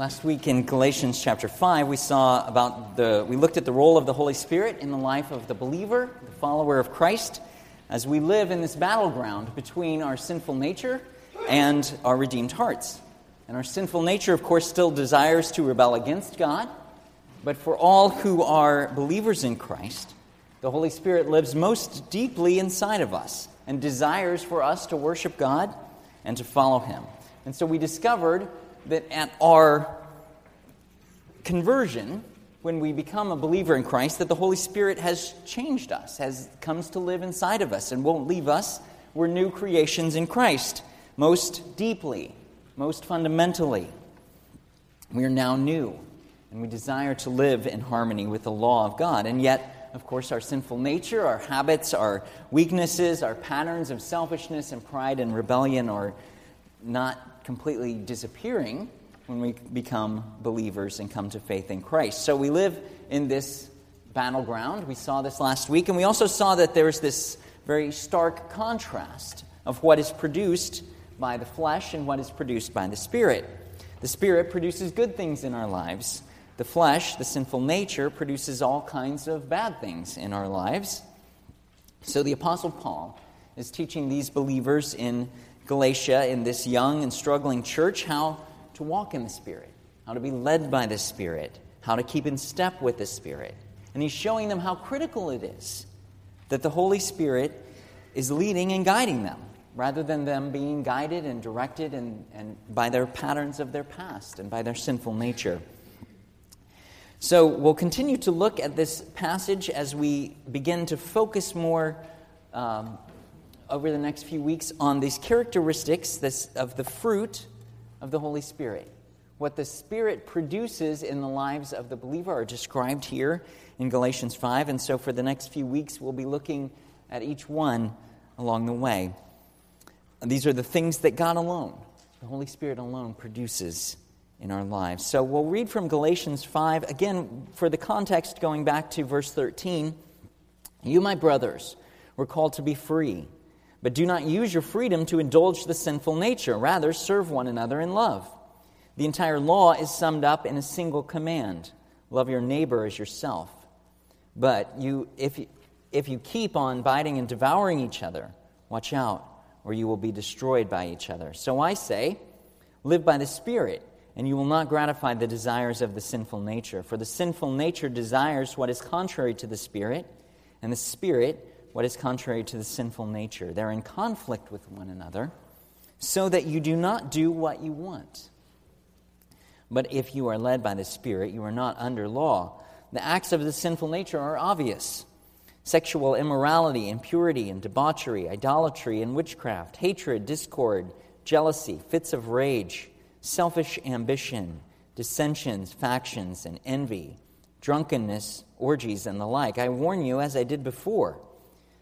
Last week in Galatians chapter 5, we saw about the, we looked at the role of the Holy Spirit in the life of the believer, the follower of Christ, as we live in this battleground between our sinful nature and our redeemed hearts. And our sinful nature, of course, still desires to rebel against God, but for all who are believers in Christ, the Holy Spirit lives most deeply inside of us and desires for us to worship God and to follow Him. And so we discovered that at our conversion, when we become a believer in Christ, that the Holy Spirit has changed us, has comes to live inside of us, and won't leave us. We're new creations in Christ, most deeply, most fundamentally. We are now new, and we desire to live in harmony with the law of God. And yet, of course, our sinful nature, our habits, our weaknesses, our patterns of selfishness and pride and rebellion are not completely disappearing when we become believers and come to faith in Christ. So we live in this battleground. We saw this last week, and we also saw that there's this very stark contrast of what is produced by the flesh and what is produced by the Spirit. The Spirit produces good things in our lives. The flesh, the sinful nature, produces all kinds of bad things in our lives. So the Apostle Paul is teaching these believers in Galatia, in this young and struggling church, how to walk in the Spirit, how to be led by the Spirit, how to keep in step with the Spirit. And he's showing them how critical it is that the Holy Spirit is leading and guiding them, rather than them being guided and directed and, and by their patterns of their past and by their sinful nature. So we'll continue to look at this passage as we begin to focus more um, over the next few weeks on these characteristics this, of the fruit of the Holy Spirit. What the Spirit produces in the lives of the believer are described here in Galatians 5. And so for the next few weeks, we'll be looking at each one along the way. these are the things that God alone, the Holy Spirit alone, produces in our lives. So we'll read from Galatians 5. Again, for the context, going back to verse 13 You, my brothers, were called to be free. But do not use your freedom to indulge the sinful nature. Rather, serve one another in love. The entire law is summed up in a single command love your neighbor as yourself. But you, if, if you keep on biting and devouring each other, watch out, or you will be destroyed by each other. So I say, live by the Spirit, and you will not gratify the desires of the sinful nature. For the sinful nature desires what is contrary to the Spirit, and the Spirit what is contrary to the sinful nature. They're in conflict with one another, so that you do not do what you want. But if you are led by the Spirit, you are not under law. The acts of the sinful nature are obvious sexual immorality, impurity, and debauchery, idolatry and witchcraft, hatred, discord, jealousy, fits of rage, selfish ambition, dissensions, factions, and envy, drunkenness, orgies, and the like. I warn you, as I did before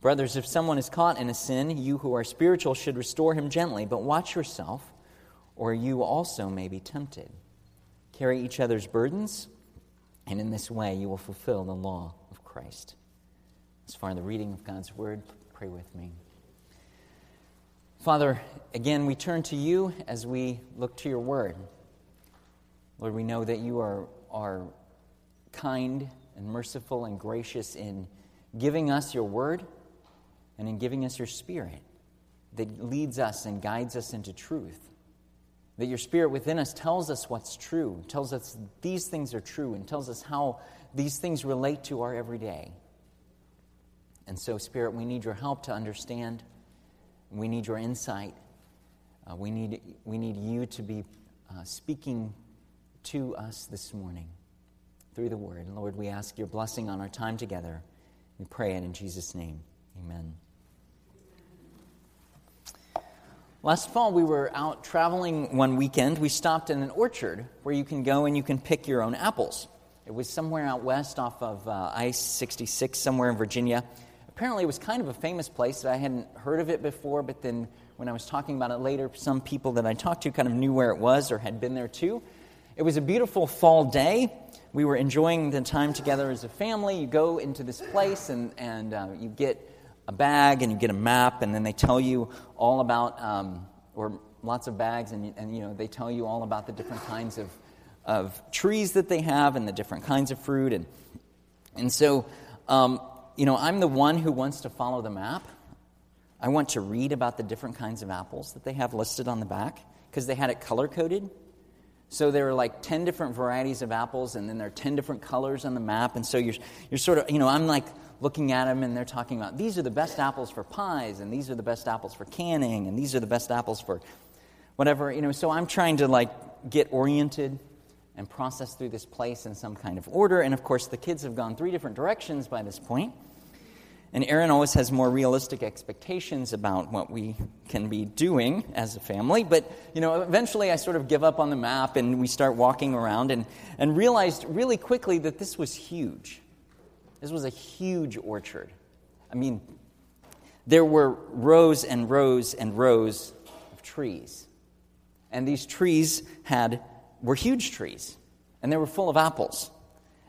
Brothers, if someone is caught in a sin, you who are spiritual should restore him gently, but watch yourself, or you also may be tempted. Carry each other's burdens, and in this way you will fulfill the law of Christ. As far as the reading of God's word, pray with me. Father, again, we turn to you as we look to your word. Lord, we know that you are, are kind and merciful and gracious in giving us your word and in giving us your Spirit that leads us and guides us into truth. That your Spirit within us tells us what's true, tells us these things are true, and tells us how these things relate to our everyday. And so, Spirit, we need your help to understand. We need your insight. Uh, we, need, we need you to be uh, speaking to us this morning through the word. Lord, we ask your blessing on our time together. We pray it in Jesus' name. Amen. Last fall, we were out traveling one weekend. We stopped in an orchard where you can go and you can pick your own apples. It was somewhere out west off of uh, I 66, somewhere in Virginia. Apparently, it was kind of a famous place. That I hadn't heard of it before, but then when I was talking about it later, some people that I talked to kind of knew where it was or had been there too. It was a beautiful fall day. We were enjoying the time together as a family. You go into this place and, and uh, you get a bag and you get a map, and then they tell you all about, um, or lots of bags, and, and you know, they tell you all about the different kinds of, of trees that they have and the different kinds of fruit. And, and so, um, you know, I'm the one who wants to follow the map. I want to read about the different kinds of apples that they have listed on the back because they had it color coded. So there are like 10 different varieties of apples, and then there are 10 different colors on the map. And so you're, you're sort of, you know, I'm like looking at them and they're talking about these are the best apples for pies and these are the best apples for canning and these are the best apples for whatever you know so i'm trying to like get oriented and process through this place in some kind of order and of course the kids have gone three different directions by this point and aaron always has more realistic expectations about what we can be doing as a family but you know eventually i sort of give up on the map and we start walking around and, and realized really quickly that this was huge this was a huge orchard. I mean, there were rows and rows and rows of trees. And these trees had were huge trees, and they were full of apples.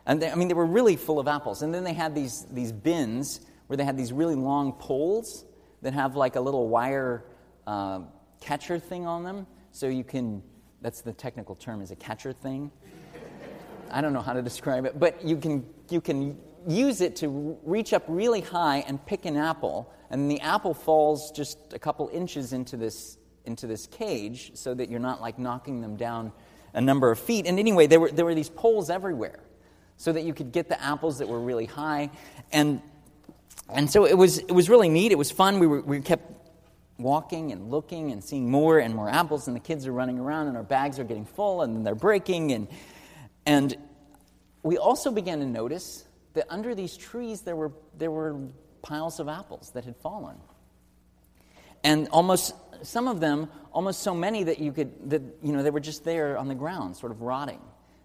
And they, I mean, they were really full of apples. And then they had these, these bins where they had these really long poles that have like a little wire uh, catcher thing on them. So you can, that's the technical term, is a catcher thing. I don't know how to describe it, but you can, you can use it to reach up really high and pick an apple, and the apple falls just a couple inches into this, into this cage so that you're not like knocking them down a number of feet. And anyway, there were, there were these poles everywhere so that you could get the apples that were really high. And, and so it was, it was really neat. It was fun. We, were, we kept walking and looking and seeing more and more apples, and the kids are running around, and our bags are getting full, and they're breaking. And, and we also began to notice that under these trees there were, there were piles of apples that had fallen. And almost, some of them, almost so many that you could, that, you know, they were just there on the ground, sort of rotting.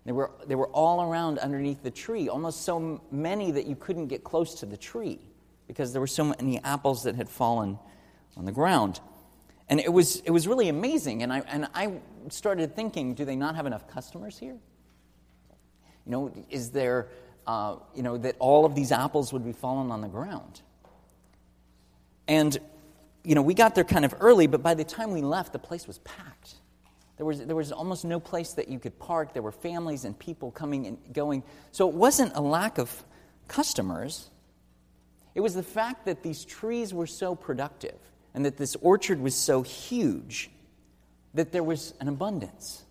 They were, they were all around underneath the tree, almost so many that you couldn't get close to the tree because there were so many apples that had fallen on the ground. And it was, it was really amazing. And I, and I started thinking do they not have enough customers here? You know, is there uh, you know, that all of these apples would be falling on the ground. And, you know, we got there kind of early, but by the time we left, the place was packed. There was, there was almost no place that you could park. There were families and people coming and going. So it wasn't a lack of customers. It was the fact that these trees were so productive and that this orchard was so huge that there was an abundance.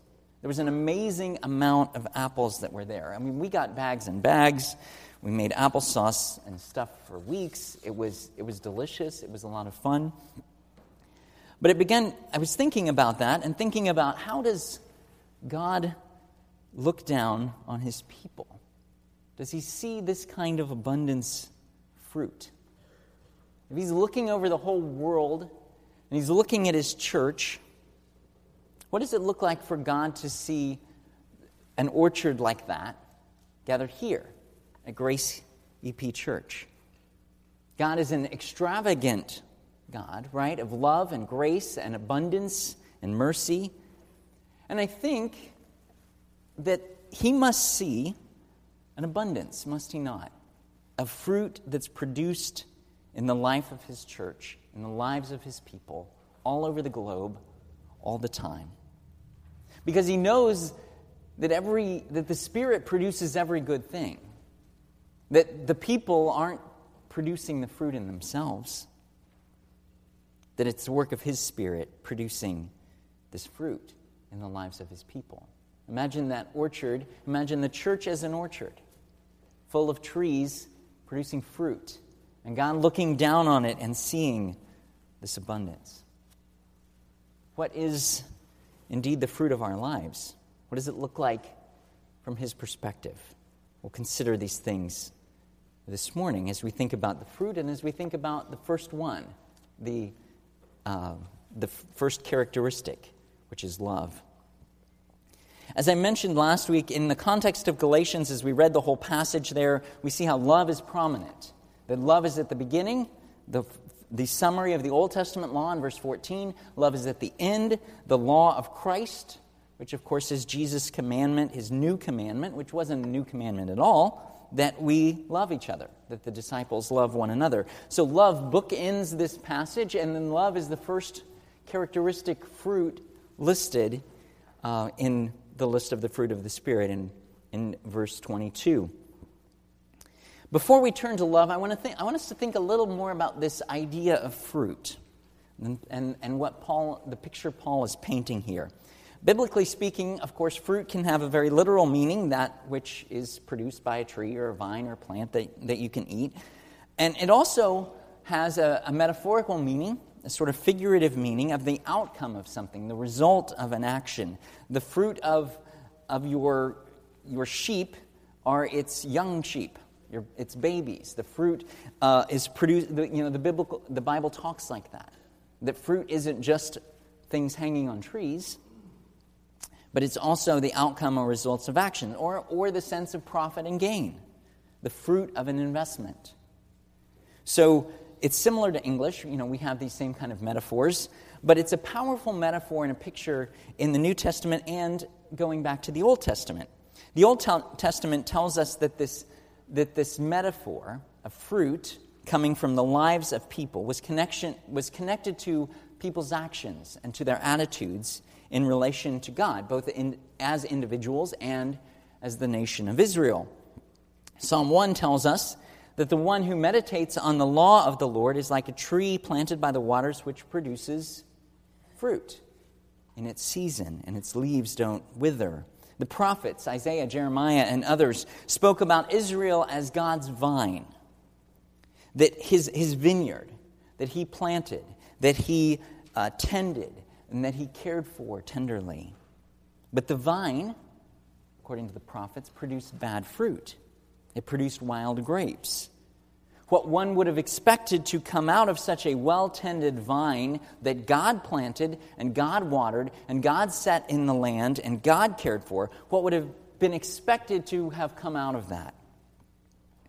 There was an amazing amount of apples that were there. I mean, we got bags and bags. We made applesauce and stuff for weeks. It was, it was delicious. It was a lot of fun. But it began, I was thinking about that and thinking about how does God look down on his people? Does he see this kind of abundance fruit? If he's looking over the whole world and he's looking at his church, what does it look like for God to see an orchard like that gathered here at Grace EP Church? God is an extravagant God, right, of love and grace and abundance and mercy. And I think that He must see an abundance, must He not, of fruit that's produced in the life of His church, in the lives of His people, all over the globe, all the time because he knows that, every, that the Spirit produces every good thing, that the people aren't producing the fruit in themselves, that it's the work of his Spirit producing this fruit in the lives of his people. Imagine that orchard, imagine the church as an orchard full of trees producing fruit, and God looking down on it and seeing this abundance. What is indeed the fruit of our lives? What does it look like from His perspective? We'll consider these things this morning as we think about the fruit and as we think about the first one, the, uh, the first characteristic, which is love. As I mentioned last week, in the context of Galatians, as we read the whole passage there, we see how love is prominent. That love is at the beginning, the, the summary of the Old Testament law in verse 14. Love is at the end, the law of Christ, which of course is Jesus' commandment, his new commandment, which wasn't a new commandment at all, that we love each other, that the disciples love one another. So love bookends this passage, and then love is the first characteristic fruit listed uh, in the list of the fruit of the Spirit in, in verse 22. Before we turn to love, I want, to think, I want us to think a little more about this idea of fruit and, and, and what Paul, the picture Paul is painting here. Biblically speaking, of course, fruit can have a very literal meaning, that which is produced by a tree or a vine or a plant that, that you can eat. And it also has a, a metaphorical meaning, a sort of figurative meaning of the outcome of something, the result of an action. The fruit of, of your, your sheep are its young sheep, your, its babies. The fruit uh, is produced, you know, the, biblical, the Bible talks like that. That fruit isn't just things hanging on trees, but it's also the outcome or results of action, or, or the sense of profit and gain, the fruit of an investment. So, it's similar to English. You know, we have these same kind of metaphors, but it's a powerful metaphor and a picture in the New Testament and going back to the Old Testament. The Old Testament tells us that this, that this metaphor of fruit coming from the lives of people was, connection, was connected to people's actions and to their attitudes in relation to God, both in, as individuals and as the nation of Israel. Psalm 1 tells us that the one who meditates on the law of the Lord is like a tree planted by the waters which produces fruit in its season, and its leaves don't wither. The prophets, Isaiah, Jeremiah, and others, spoke about Israel as God's vine, that his, his vineyard, that he planted, that he uh, tended, and that he cared for tenderly. But the vine, according to the prophets, produced bad fruit. It produced wild grapes. What one would have expected to come out of such a well tended vine that God planted and God watered and God set in the land and God cared for, what would have been expected to have come out of that?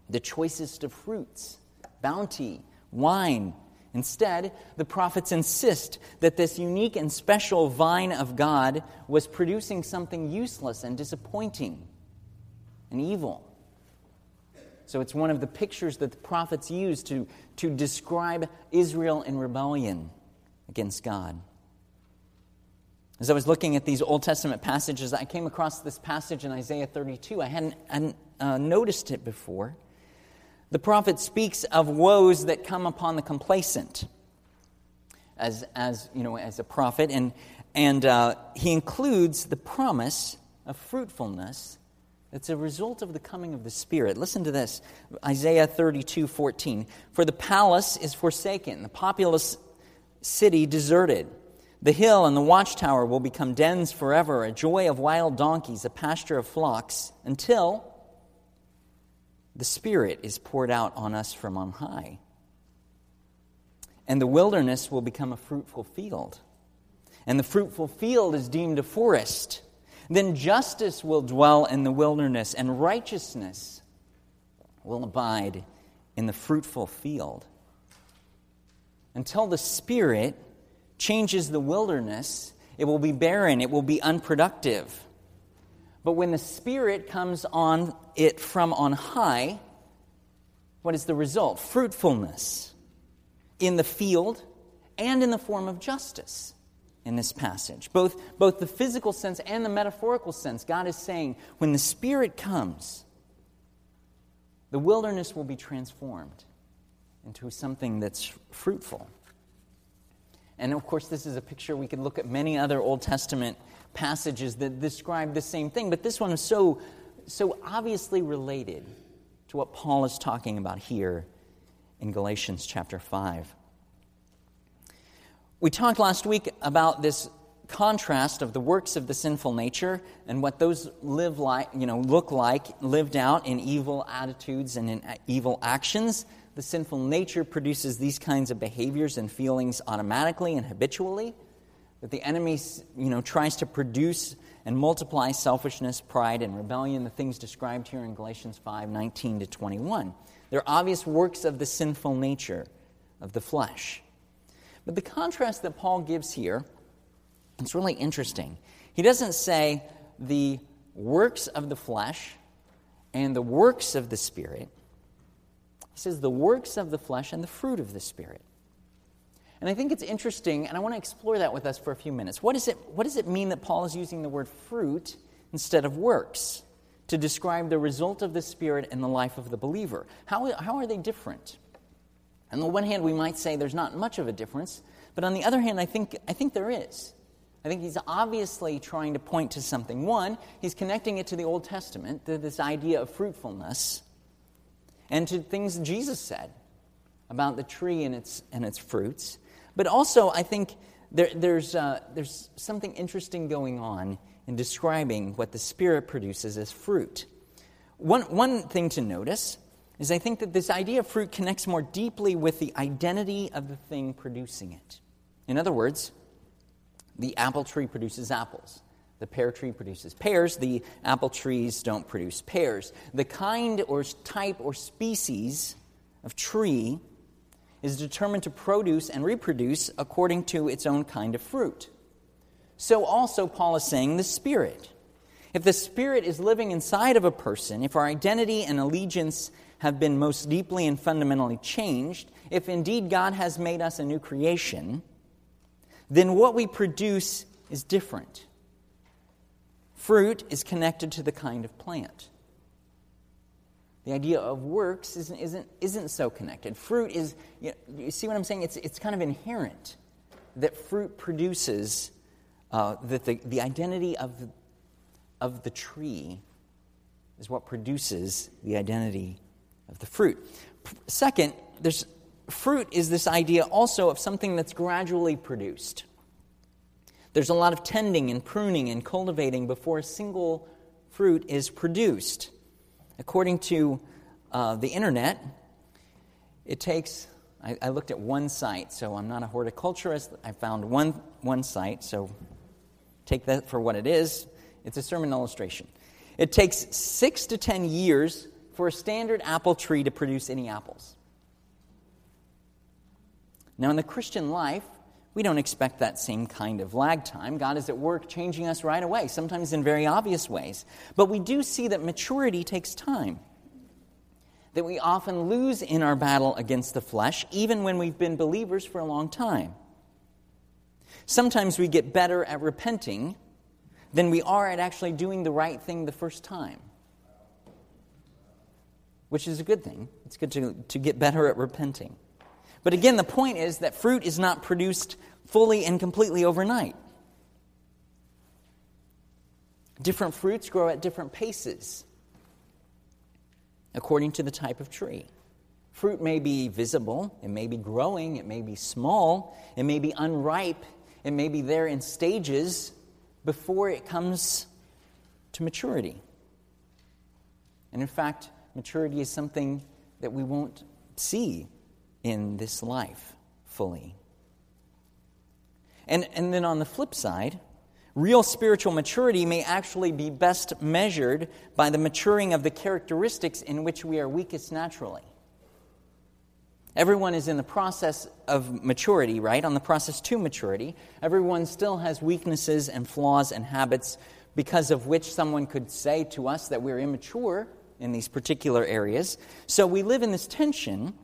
The choicest of fruits, bounty, wine. Instead, the prophets insist that this unique and special vine of God was producing something useless and disappointing and evil. So it's one of the pictures that the prophets use to, to describe Israel in rebellion against God. As I was looking at these Old Testament passages, I came across this passage in Isaiah 32. I hadn't, hadn't uh, noticed it before. The prophet speaks of woes that come upon the complacent as, as, you know, as a prophet, and, and uh, he includes the promise of fruitfulness it's a result of the coming of the Spirit. Listen to this Isaiah 32 14. For the palace is forsaken, the populous city deserted. The hill and the watchtower will become dens forever, a joy of wild donkeys, a pasture of flocks, until the Spirit is poured out on us from on high. And the wilderness will become a fruitful field. And the fruitful field is deemed a forest. Then justice will dwell in the wilderness, and righteousness will abide in the fruitful field. Until the Spirit changes the wilderness, it will be barren, it will be unproductive. But when the Spirit comes on it from on high, what is the result? Fruitfulness in the field and in the form of justice in this passage. Both, both the physical sense and the metaphorical sense, God is saying, when the Spirit comes, the wilderness will be transformed into something that's fruitful. And of course, this is a picture we could look at many other Old Testament passages that describe the same thing, but this one is so, so obviously related to what Paul is talking about here in Galatians chapter 5. We talked last week about this contrast of the works of the sinful nature and what those live like, you know, look like lived out in evil attitudes and in evil actions the sinful nature produces these kinds of behaviors and feelings automatically and habitually, that the enemy you know, tries to produce and multiply selfishness, pride, and rebellion, the things described here in Galatians 5 19 to 21. They're obvious works of the sinful nature of the flesh. But the contrast that Paul gives here is really interesting. He doesn't say the works of the flesh and the works of the Spirit. He says the works of the flesh and the fruit of the Spirit. And I think it's interesting, and I want to explore that with us for a few minutes. What, is it, what does it mean that Paul is using the word fruit instead of works to describe the result of the Spirit in the life of the believer? How, how are they different? On the one hand, we might say there's not much of a difference, but on the other hand, I think, I think there is. I think he's obviously trying to point to something. One, he's connecting it to the Old Testament, to this idea of fruitfulness, and to things Jesus said about the tree and its, and its fruits. But also, I think there, there's, uh, there's something interesting going on in describing what the Spirit produces as fruit. One, one thing to notice is I think that this idea of fruit connects more deeply with the identity of the thing producing it. In other words, the apple tree produces apples. The pear tree produces pears. The apple trees don't produce pears. The kind or type or species of tree is determined to produce and reproduce according to its own kind of fruit. So, also, Paul is saying the Spirit. If the Spirit is living inside of a person, if our identity and allegiance have been most deeply and fundamentally changed, if indeed God has made us a new creation, then what we produce is different. Fruit is connected to the kind of plant. The idea of works isn't, isn't, isn't so connected. Fruit is, you, know, you see what I'm saying? It's, it's kind of inherent that fruit produces, uh, that the, the identity of the, of the tree is what produces the identity of the fruit. Second, there's, fruit is this idea also of something that's gradually produced. There's a lot of tending and pruning and cultivating before a single fruit is produced. According to uh, the internet, it takes, I, I, looked at one site, so I'm not a horticulturist. I found one, one site, so take that for what it is. It's a sermon illustration. It takes six to ten years for a standard apple tree to produce any apples. Now, in the Christian life, we don't expect that same kind of lag time. God is at work changing us right away, sometimes in very obvious ways. But we do see that maturity takes time. That we often lose in our battle against the flesh, even when we've been believers for a long time. Sometimes we get better at repenting than we are at actually doing the right thing the first time, which is a good thing. It's good to, to get better at repenting. But again, the point is that fruit is not produced fully and completely overnight. Different fruits grow at different paces according to the type of tree. Fruit may be visible, it may be growing, it may be small, it may be unripe, it may be there in stages before it comes to maturity. And in fact, maturity is something that we won't see in this life fully. And, and then on the flip side, real spiritual maturity may actually be best measured by the maturing of the characteristics in which we are weakest naturally. Everyone is in the process of maturity, right? On the process to maturity. Everyone still has weaknesses and flaws and habits because of which someone could say to us that we're immature in these particular areas. So we live in this tension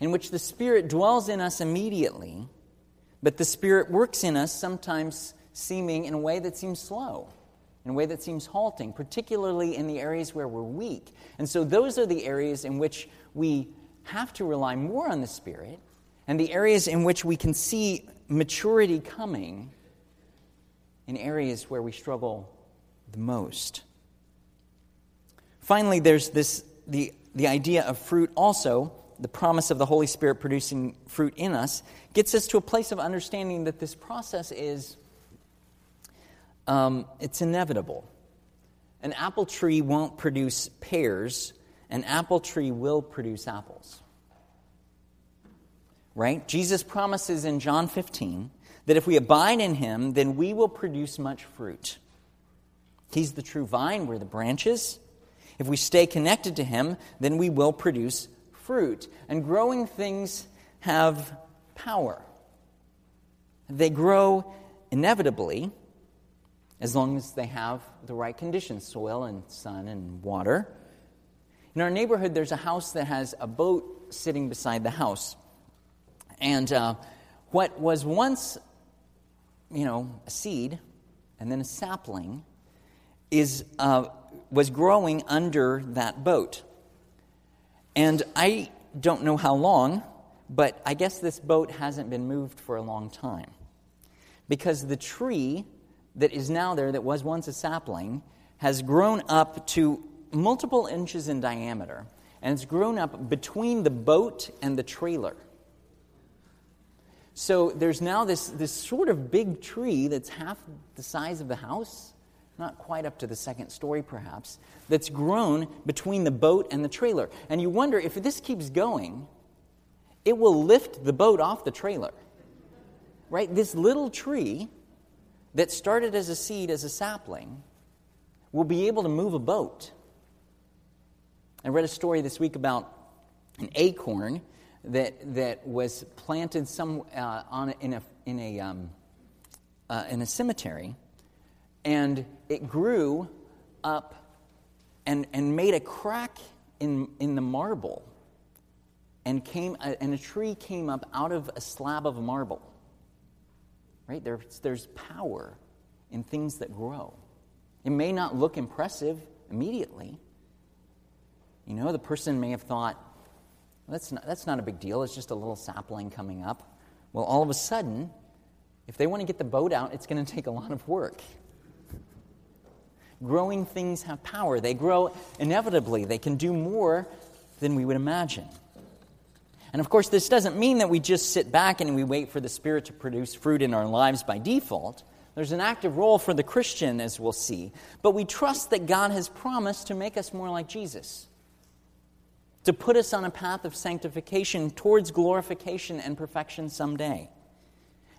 in which the Spirit dwells in us immediately, but the Spirit works in us sometimes seeming in a way that seems slow, in a way that seems halting, particularly in the areas where we're weak. And so those are the areas in which we have to rely more on the Spirit, and the areas in which we can see maturity coming in areas where we struggle the most. Finally, there's this the, the idea of fruit also the promise of the Holy Spirit producing fruit in us, gets us to a place of understanding that this process is um, it's inevitable. An apple tree won't produce pears, an apple tree will produce apples. right? Jesus promises in John 15 that if we abide in him, then we will produce much fruit. He's the true vine, we're the branches. If we stay connected to him, then we will produce fruit. And growing things have power. They grow inevitably as long as they have the right conditions soil and sun and water. In our neighborhood, there's a house that has a boat sitting beside the house. And uh, what was once, you know, a seed and then a sapling is, uh, was growing under that boat. And I don't know how long, but I guess this boat hasn't been moved for a long time. Because the tree that is now there, that was once a sapling, has grown up to multiple inches in diameter, and it's grown up between the boat and the trailer. So there's now this, this sort of big tree that's half the size of the house, not quite up to the second story perhaps, that's grown between the boat and the trailer. And you wonder if this keeps going, it will lift the boat off the trailer. Right? This little tree that started as a seed, as a sapling, will be able to move a boat. I read a story this week about an acorn that, that was planted some, uh, on in, a, in, a, um, uh, in a cemetery, and it grew up and, and made a crack in, in the marble, and, came, uh, and a tree came up out of a slab of marble. Right? There's, there's power in things that grow. It may not look impressive immediately. You know, the person may have thought, that's not, that's not a big deal. It's just a little sapling coming up. Well, all of a sudden, if they want to get the boat out, it's going to take a lot of work. Growing things have power. They grow inevitably. They can do more than we would imagine. And of course, this doesn't mean that we just sit back and we wait for the Spirit to produce fruit in our lives by default. There's an active role for the Christian, as we'll see. But we trust that God has promised to make us more like Jesus to put us on a path of sanctification towards glorification and perfection someday.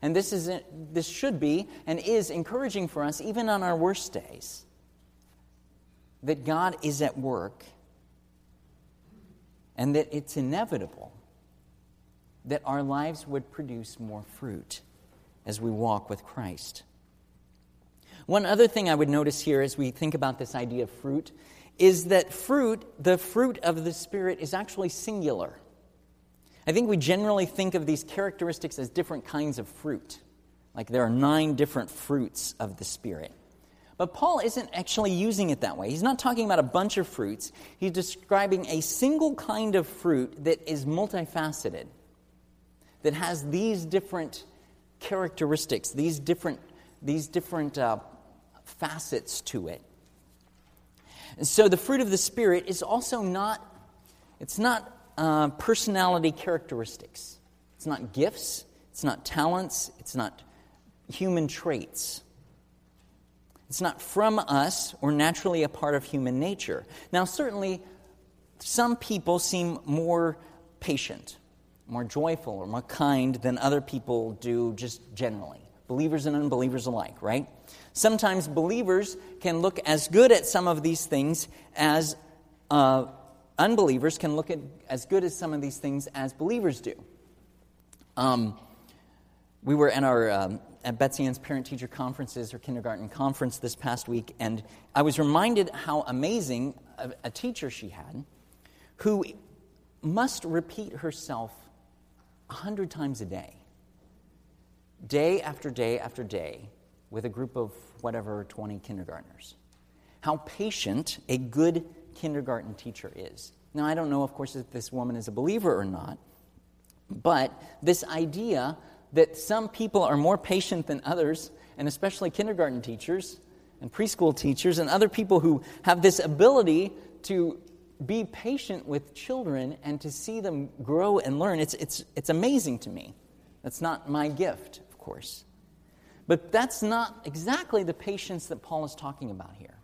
And this, is, this should be and is encouraging for us, even on our worst days, that God is at work and that it's inevitable that our lives would produce more fruit as we walk with Christ. One other thing I would notice here as we think about this idea of fruit is that fruit, the fruit of the Spirit, is actually singular. I think we generally think of these characteristics as different kinds of fruit, like there are nine different fruits of the Spirit. But Paul isn't actually using it that way. He's not talking about a bunch of fruits. He's describing a single kind of fruit that is multifaceted, that has these different characteristics, these different, these different uh, facets to it. And so the fruit of the Spirit is also not, it's not uh, personality characteristics. It's not gifts, it's not talents, it's not human traits. It's not from us or naturally a part of human nature. Now, certainly, some people seem more patient, more joyful, or more kind than other people do just generally. Believers and unbelievers alike, right? Sometimes believers can look as good at some of these things as uh, unbelievers can look at as good as some of these things as believers do. Um, we were at our um, at Betsy Ann's parent teacher conferences, her kindergarten conference this past week, and I was reminded how amazing a, a teacher she had who must repeat herself a hundred times a day, day after day after day, with a group of whatever 20 kindergartners. How patient a good kindergarten teacher is. Now, I don't know, of course, if this woman is a believer or not, but this idea that some people are more patient than others, and especially kindergarten teachers and preschool teachers and other people who have this ability to be patient with children and to see them grow and learn, it's, it's, it's amazing to me. That's not my gift, of course. But that's not exactly the patience that Paul is talking about here.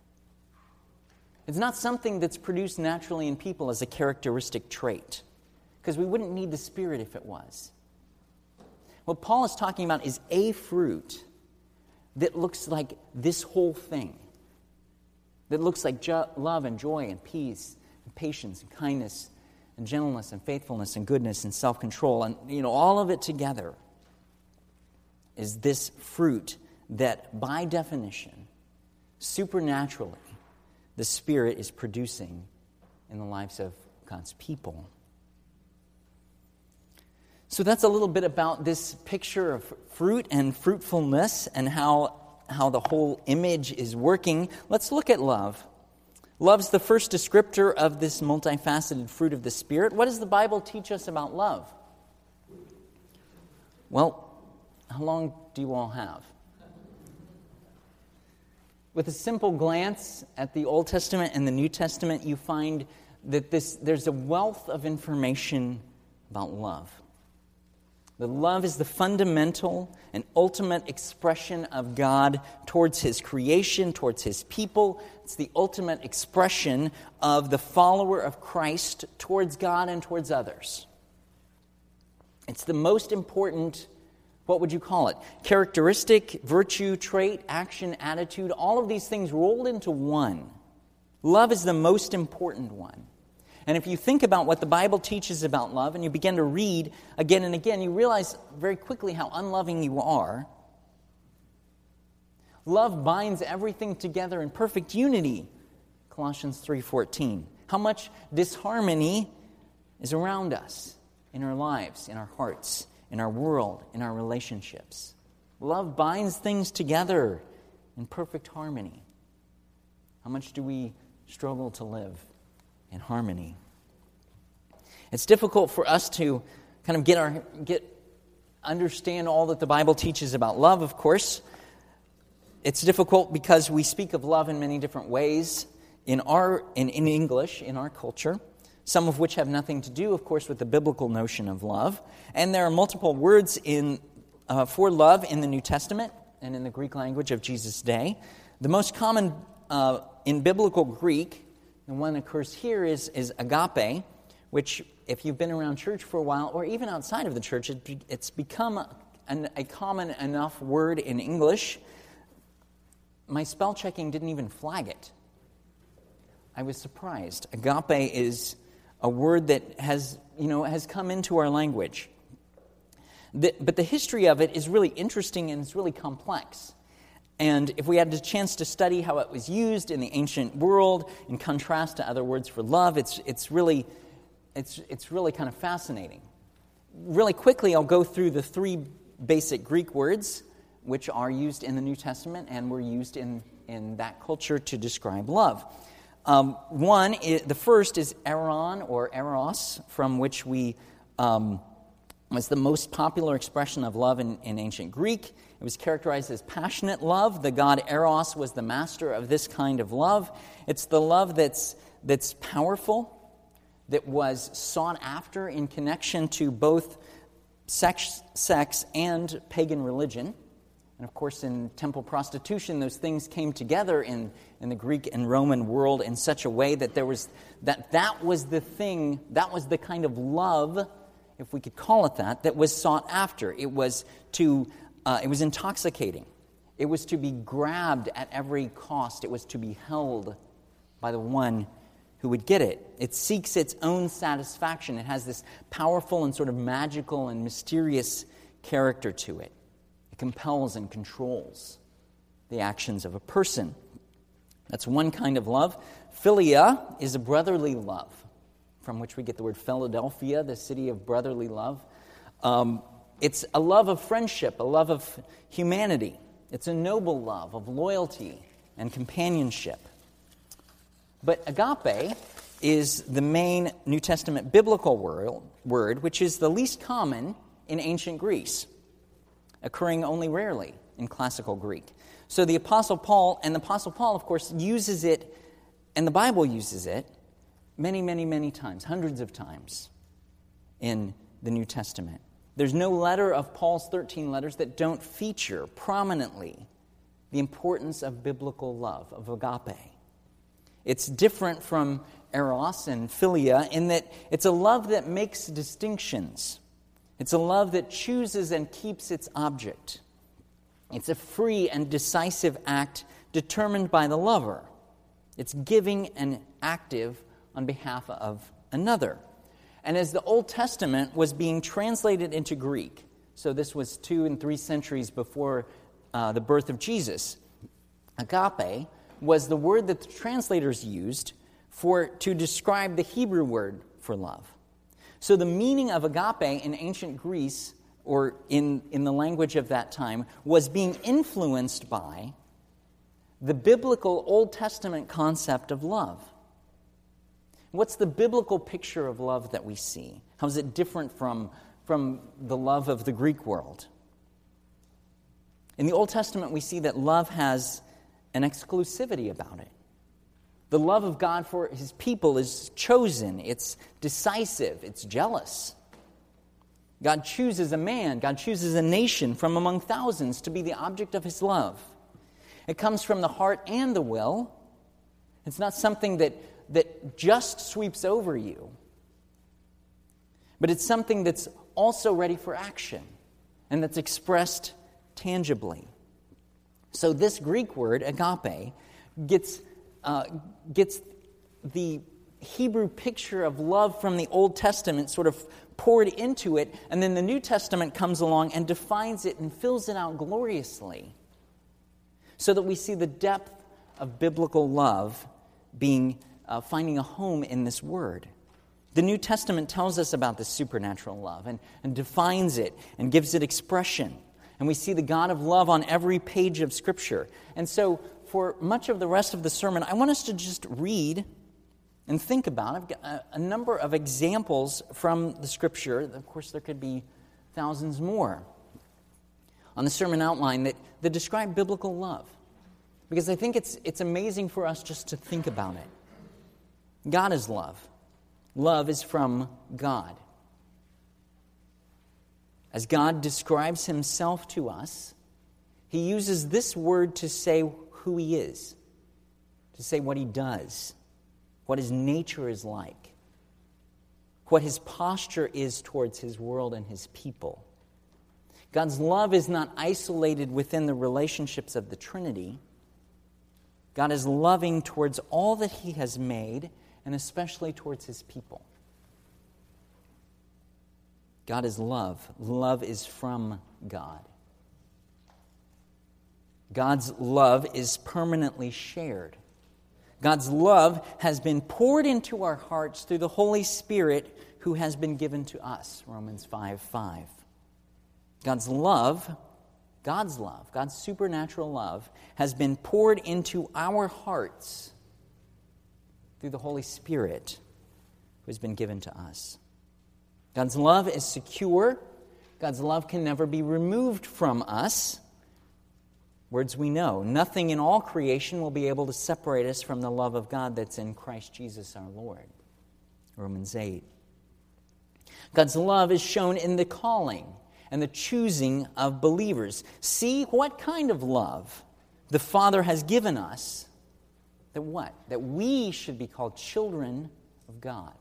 It's not something that's produced naturally in people as a characteristic trait, because we wouldn't need the Spirit if it was. What Paul is talking about is a fruit that looks like this whole thing, that looks like jo- love and joy and peace and patience and kindness and gentleness and faithfulness and goodness and self control. And, you know, all of it together is this fruit that, by definition, supernaturally, the Spirit is producing in the lives of God's people. So that's a little bit about this picture of fruit and fruitfulness and how, how the whole image is working. Let's look at love. Love's the first descriptor of this multifaceted fruit of the Spirit. What does the Bible teach us about love? Well, how long do you all have? With a simple glance at the Old Testament and the New Testament, you find that this, there's a wealth of information about love. The love is the fundamental and ultimate expression of God towards His creation, towards His people. It's the ultimate expression of the follower of Christ towards God and towards others. It's the most important, what would you call it? Characteristic, virtue, trait, action, attitude, all of these things rolled into one. Love is the most important one. And if you think about what the Bible teaches about love and you begin to read again and again, you realize very quickly how unloving you are. Love binds everything together in perfect unity. Colossians 3:14. How much disharmony is around us in our lives, in our hearts, in our world, in our relationships. Love binds things together in perfect harmony. How much do we struggle to live in harmony. It's difficult for us to kind of get our get understand all that the Bible teaches about love, of course. It's difficult because we speak of love in many different ways in our in, in English, in our culture, some of which have nothing to do, of course, with the biblical notion of love. And there are multiple words in uh, for love in the New Testament and in the Greek language of Jesus' day. The most common uh, in biblical Greek the one of course, here is, is agape, which, if you've been around church for a while, or even outside of the church, it, it's become an, a common enough word in English. My spell checking didn't even flag it. I was surprised. Agape is a word that has, you know, has come into our language. The, but the history of it is really interesting and it's really complex. And if we had a chance to study how it was used in the ancient world in contrast to other words for love, it's, it's, really, it's, it's really kind of fascinating. Really quickly, I'll go through the three basic Greek words which are used in the New Testament and were used in, in that culture to describe love. Um, one, the first is eron or eros, from which we um, was the most popular expression of love in, in ancient Greek. It was characterized as passionate love. The god Eros was the master of this kind of love. It's the love that's, that's powerful, that was sought after in connection to both sex, sex and pagan religion. And of course, in temple prostitution, those things came together in, in the Greek and Roman world in such a way that there was that that was the thing, that was the kind of love if we could call it that, that was sought after. It was to, uh, it was intoxicating. It was to be grabbed at every cost. It was to be held by the one who would get it. It seeks its own satisfaction. It has this powerful and sort of magical and mysterious character to it. It compels and controls the actions of a person. That's one kind of love. Philia is a brotherly love from which we get the word Philadelphia, the city of brotherly love. Um, it's a love of friendship, a love of humanity. It's a noble love of loyalty and companionship. But agape is the main New Testament biblical word, which is the least common in ancient Greece, occurring only rarely in classical Greek. So the Apostle Paul, and the Apostle Paul, of course, uses it, and the Bible uses it many, many, many times, hundreds of times in the New Testament. There's no letter of Paul's 13 letters that don't feature prominently the importance of biblical love, of agape. It's different from eros and philia in that it's a love that makes distinctions. It's a love that chooses and keeps its object. It's a free and decisive act determined by the lover. It's giving and active on behalf of another. And as the Old Testament was being translated into Greek, so this was two and three centuries before uh, the birth of Jesus, agape was the word that the translators used for to describe the Hebrew word for love. So the meaning of agape in ancient Greece or in, in the language of that time was being influenced by the biblical Old Testament concept of love. What's the biblical picture of love that we see? How is it different from, from the love of the Greek world? In the Old Testament, we see that love has an exclusivity about it. The love of God for his people is chosen, it's decisive, it's jealous. God chooses a man, God chooses a nation from among thousands to be the object of his love. It comes from the heart and the will. It's not something that that just sweeps over you, but it's something that's also ready for action and that's expressed tangibly. So, this Greek word, agape, gets, uh, gets the Hebrew picture of love from the Old Testament sort of poured into it, and then the New Testament comes along and defines it and fills it out gloriously so that we see the depth of biblical love being uh, finding a home in this word. The New Testament tells us about this supernatural love and, and defines it and gives it expression. And we see the God of love on every page of Scripture. And so, for much of the rest of the sermon, I want us to just read and think about. I've got a, number of examples from the Scripture. Of course, there could be thousands more on the sermon outline that, that describe biblical love. Because I think it's, it's amazing for us just to think about it. God is love. Love is from God. As God describes himself to us, he uses this word to say who he is, to say what he does, what his nature is like, what his posture is towards his world and his people. God's love is not isolated within the relationships of the Trinity. God is loving towards all that he has made and especially towards his people. God is love. Love is from God. God's love is permanently shared. God's love has been poured into our hearts through the Holy Spirit who has been given to us. Romans 5 5. God's love, God's love, God's supernatural love, has been poured into our hearts through the Holy Spirit who has been given to us. God's love is secure. God's love can never be removed from us. Words we know. Nothing in all creation will be able to separate us from the love of God that's in Christ Jesus our Lord. Romans 8. God's love is shown in the calling and the choosing of believers. See what kind of love the Father has given us that what? That we should be called children of God.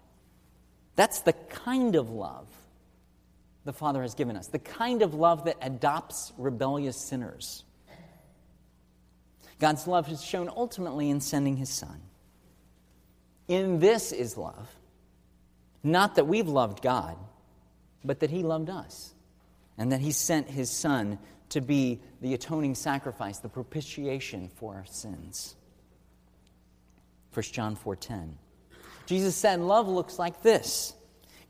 That's the kind of love the Father has given us, the kind of love that adopts rebellious sinners. God's love is shown ultimately in sending His Son. In this is love. Not that we've loved God, but that He loved us, and that He sent His Son to be the atoning sacrifice, the propitiation for our sins. 1 John 4:10. Jesus said, "Love looks like this.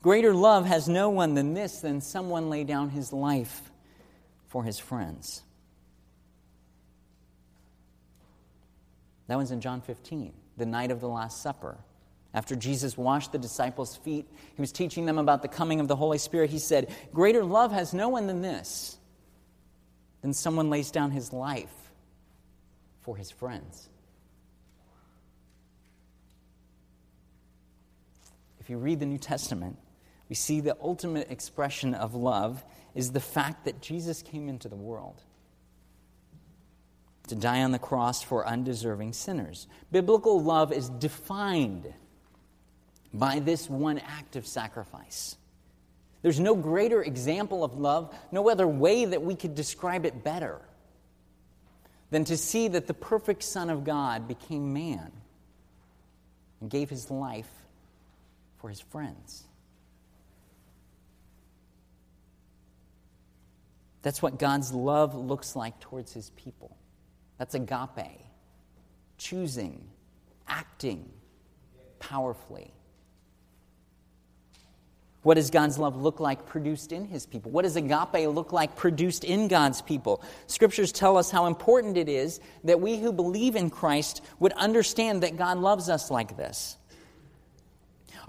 Greater love has no one than this than someone lay down his life for his friends." That was in John 15, the night of the Last Supper. After Jesus washed the disciples' feet, he was teaching them about the coming of the Holy Spirit. He said, Greater love has no one than this, than someone lays down his life for his friends. If you read the New Testament, we see the ultimate expression of love is the fact that Jesus came into the world to die on the cross for undeserving sinners. Biblical love is defined by this one act of sacrifice. There's no greater example of love, no other way that we could describe it better than to see that the perfect Son of God became man and gave his life for his friends. That's what God's love looks like towards his people. That's agape, choosing, acting powerfully. What does God's love look like produced in his people? What does agape look like produced in God's people? Scriptures tell us how important it is that we who believe in Christ would understand that God loves us like this.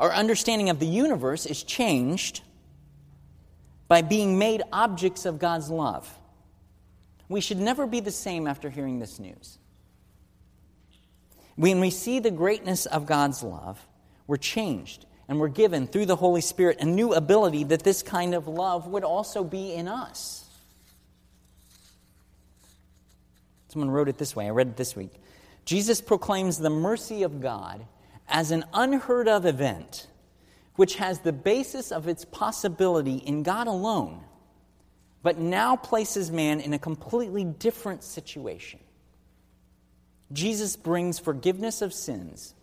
Our understanding of the universe is changed by being made objects of God's love. We should never be the same after hearing this news. When we see the greatness of God's love, we're changed and we're given through the Holy Spirit a new ability that this kind of love would also be in us. Someone wrote it this way. I read it this week. Jesus proclaims the mercy of God as an unheard of event which has the basis of its possibility in God alone, but now places man in a completely different situation. Jesus brings forgiveness of sins,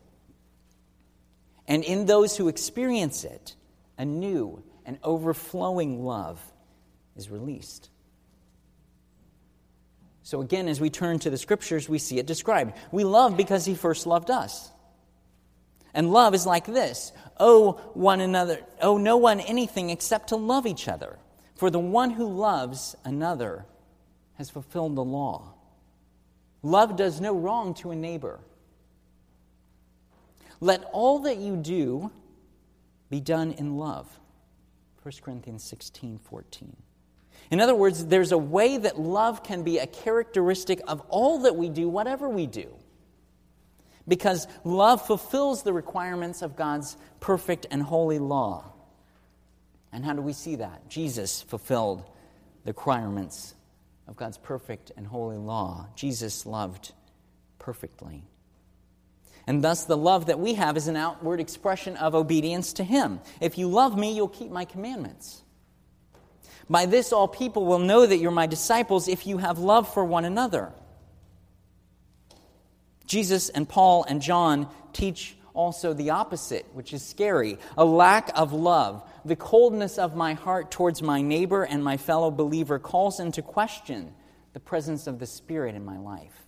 and in those who experience it, a new and overflowing love is released. So, again, as we turn to the scriptures, we see it described. We love because he first loved us. And love is like this owe one another, owe no one anything except to love each other. For the one who loves another has fulfilled the law. Love does no wrong to a neighbor. Let all that you do be done in love. 1 Corinthians 16 14. In other words, there's a way that love can be a characteristic of all that we do, whatever we do because love fulfills the requirements of God's perfect and holy law. And how do we see that? Jesus fulfilled the requirements of God's perfect and holy law. Jesus loved perfectly. And thus, the love that we have is an outward expression of obedience to Him. If you love me, you'll keep my commandments. By this, all people will know that you're my disciples if you have love for one another. Jesus and Paul and John teach also the opposite, which is scary a lack of love. The coldness of my heart towards my neighbor and my fellow believer calls into question the presence of the Spirit in my life.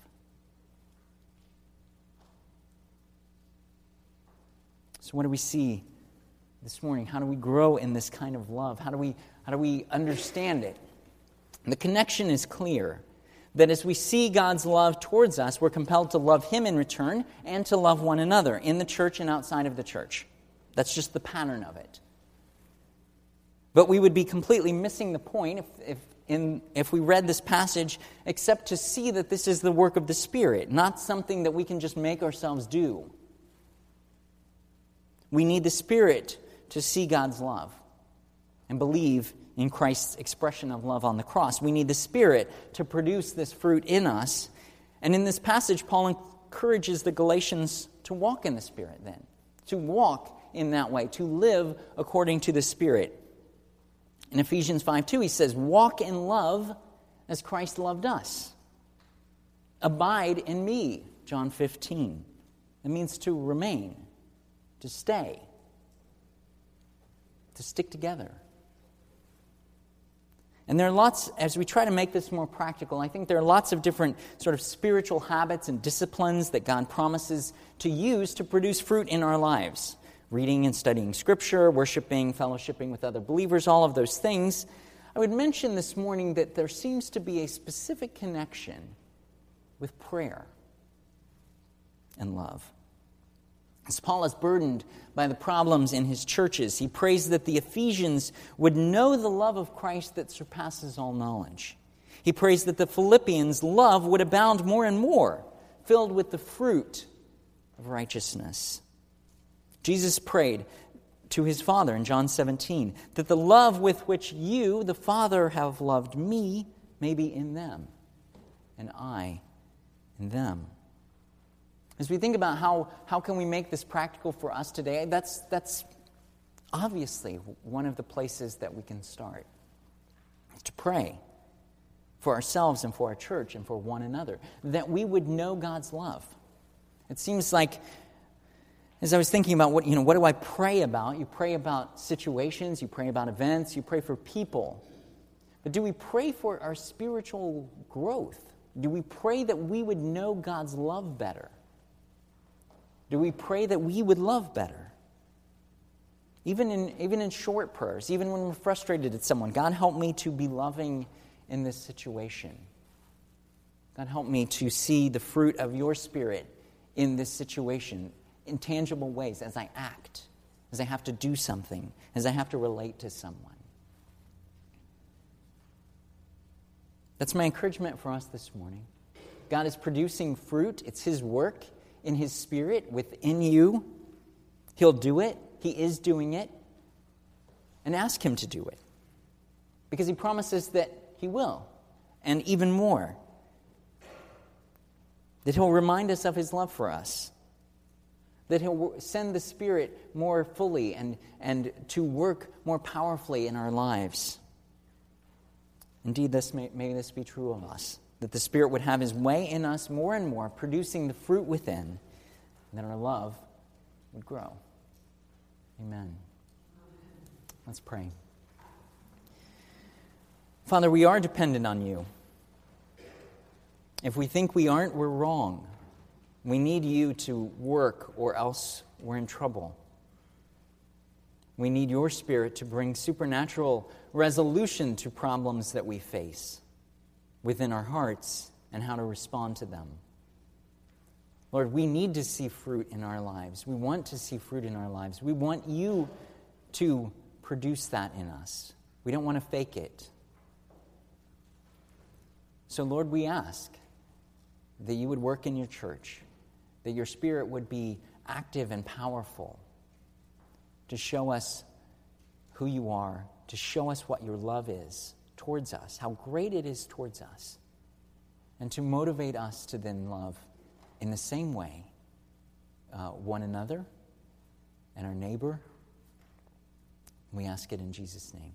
So, what do we see this morning? How do we grow in this kind of love? How do we, how do we understand it? The connection is clear that as we see God's love towards us, we're compelled to love Him in return and to love one another in the church and outside of the church. That's just the pattern of it. But we would be completely missing the point if, if, in, if we read this passage except to see that this is the work of the Spirit, not something that we can just make ourselves do. We need the Spirit to see God's love and believe in Christ's expression of love on the cross. We need the Spirit to produce this fruit in us. And in this passage, Paul encourages the Galatians to walk in the Spirit then, to walk in that way, to live according to the Spirit. In Ephesians 5 2, he says, Walk in love as Christ loved us. Abide in me, John 15. It means to remain, to stay, to stick together. And there are lots, as we try to make this more practical, I think there are lots of different sort of spiritual habits and disciplines that God promises to use to produce fruit in our lives. Reading and studying Scripture, worshiping, fellowshipping with other believers, all of those things. I would mention this morning that there seems to be a specific connection with prayer and love. As Paul is burdened by the problems in his churches, he prays that the Ephesians would know the love of Christ that surpasses all knowledge. He prays that the Philippians' love would abound more and more, filled with the fruit of righteousness. Jesus prayed to his Father in John 17 that the love with which you, the Father, have loved me may be in them, and I in them. As we think about how, how can we make this practical for us today, that's, that's obviously, one of the places that we can start to pray for ourselves and for our church and for one another, that we would know God's love. It seems like, as I was thinking about what, you know, what do I pray about? You pray about situations, you pray about events, you pray for people. But do we pray for our spiritual growth? Do we pray that we would know God's love better? Do we pray that we would love better? Even in, even in short prayers, even when we're frustrated at someone, God help me to be loving in this situation. God help me to see the fruit of your Spirit in this situation in tangible ways as I act, as I have to do something, as I have to relate to someone. That's my encouragement for us this morning. God is producing fruit, it's His work in His Spirit within you. He'll do it, He is doing it. And ask Him to do it. Because He promises that He will, and even more. That He'll remind us of His love for us. That He'll send the Spirit more fully and, and to work more powerfully in our lives. Indeed, this may, may this be true of us, that the Spirit would have His way in us more and more, producing the fruit within, that our love would grow. Amen. Let's pray. Father, we are dependent on you. If we think we aren't, we're wrong. We need you to work, or else we're in trouble. We need your Spirit to bring supernatural resolution to problems that we face within our hearts and how to respond to them. Lord, we need to see fruit in our lives. We want to see fruit in our lives. We want you to produce that in us. We don't want to fake it. So, Lord, we ask that you would work in your church, that your spirit would be active and powerful to show us who you are, to show us what your love is towards us, how great it is towards us, and to motivate us to then love in the same way uh, one another and our neighbor. We ask it in Jesus' name.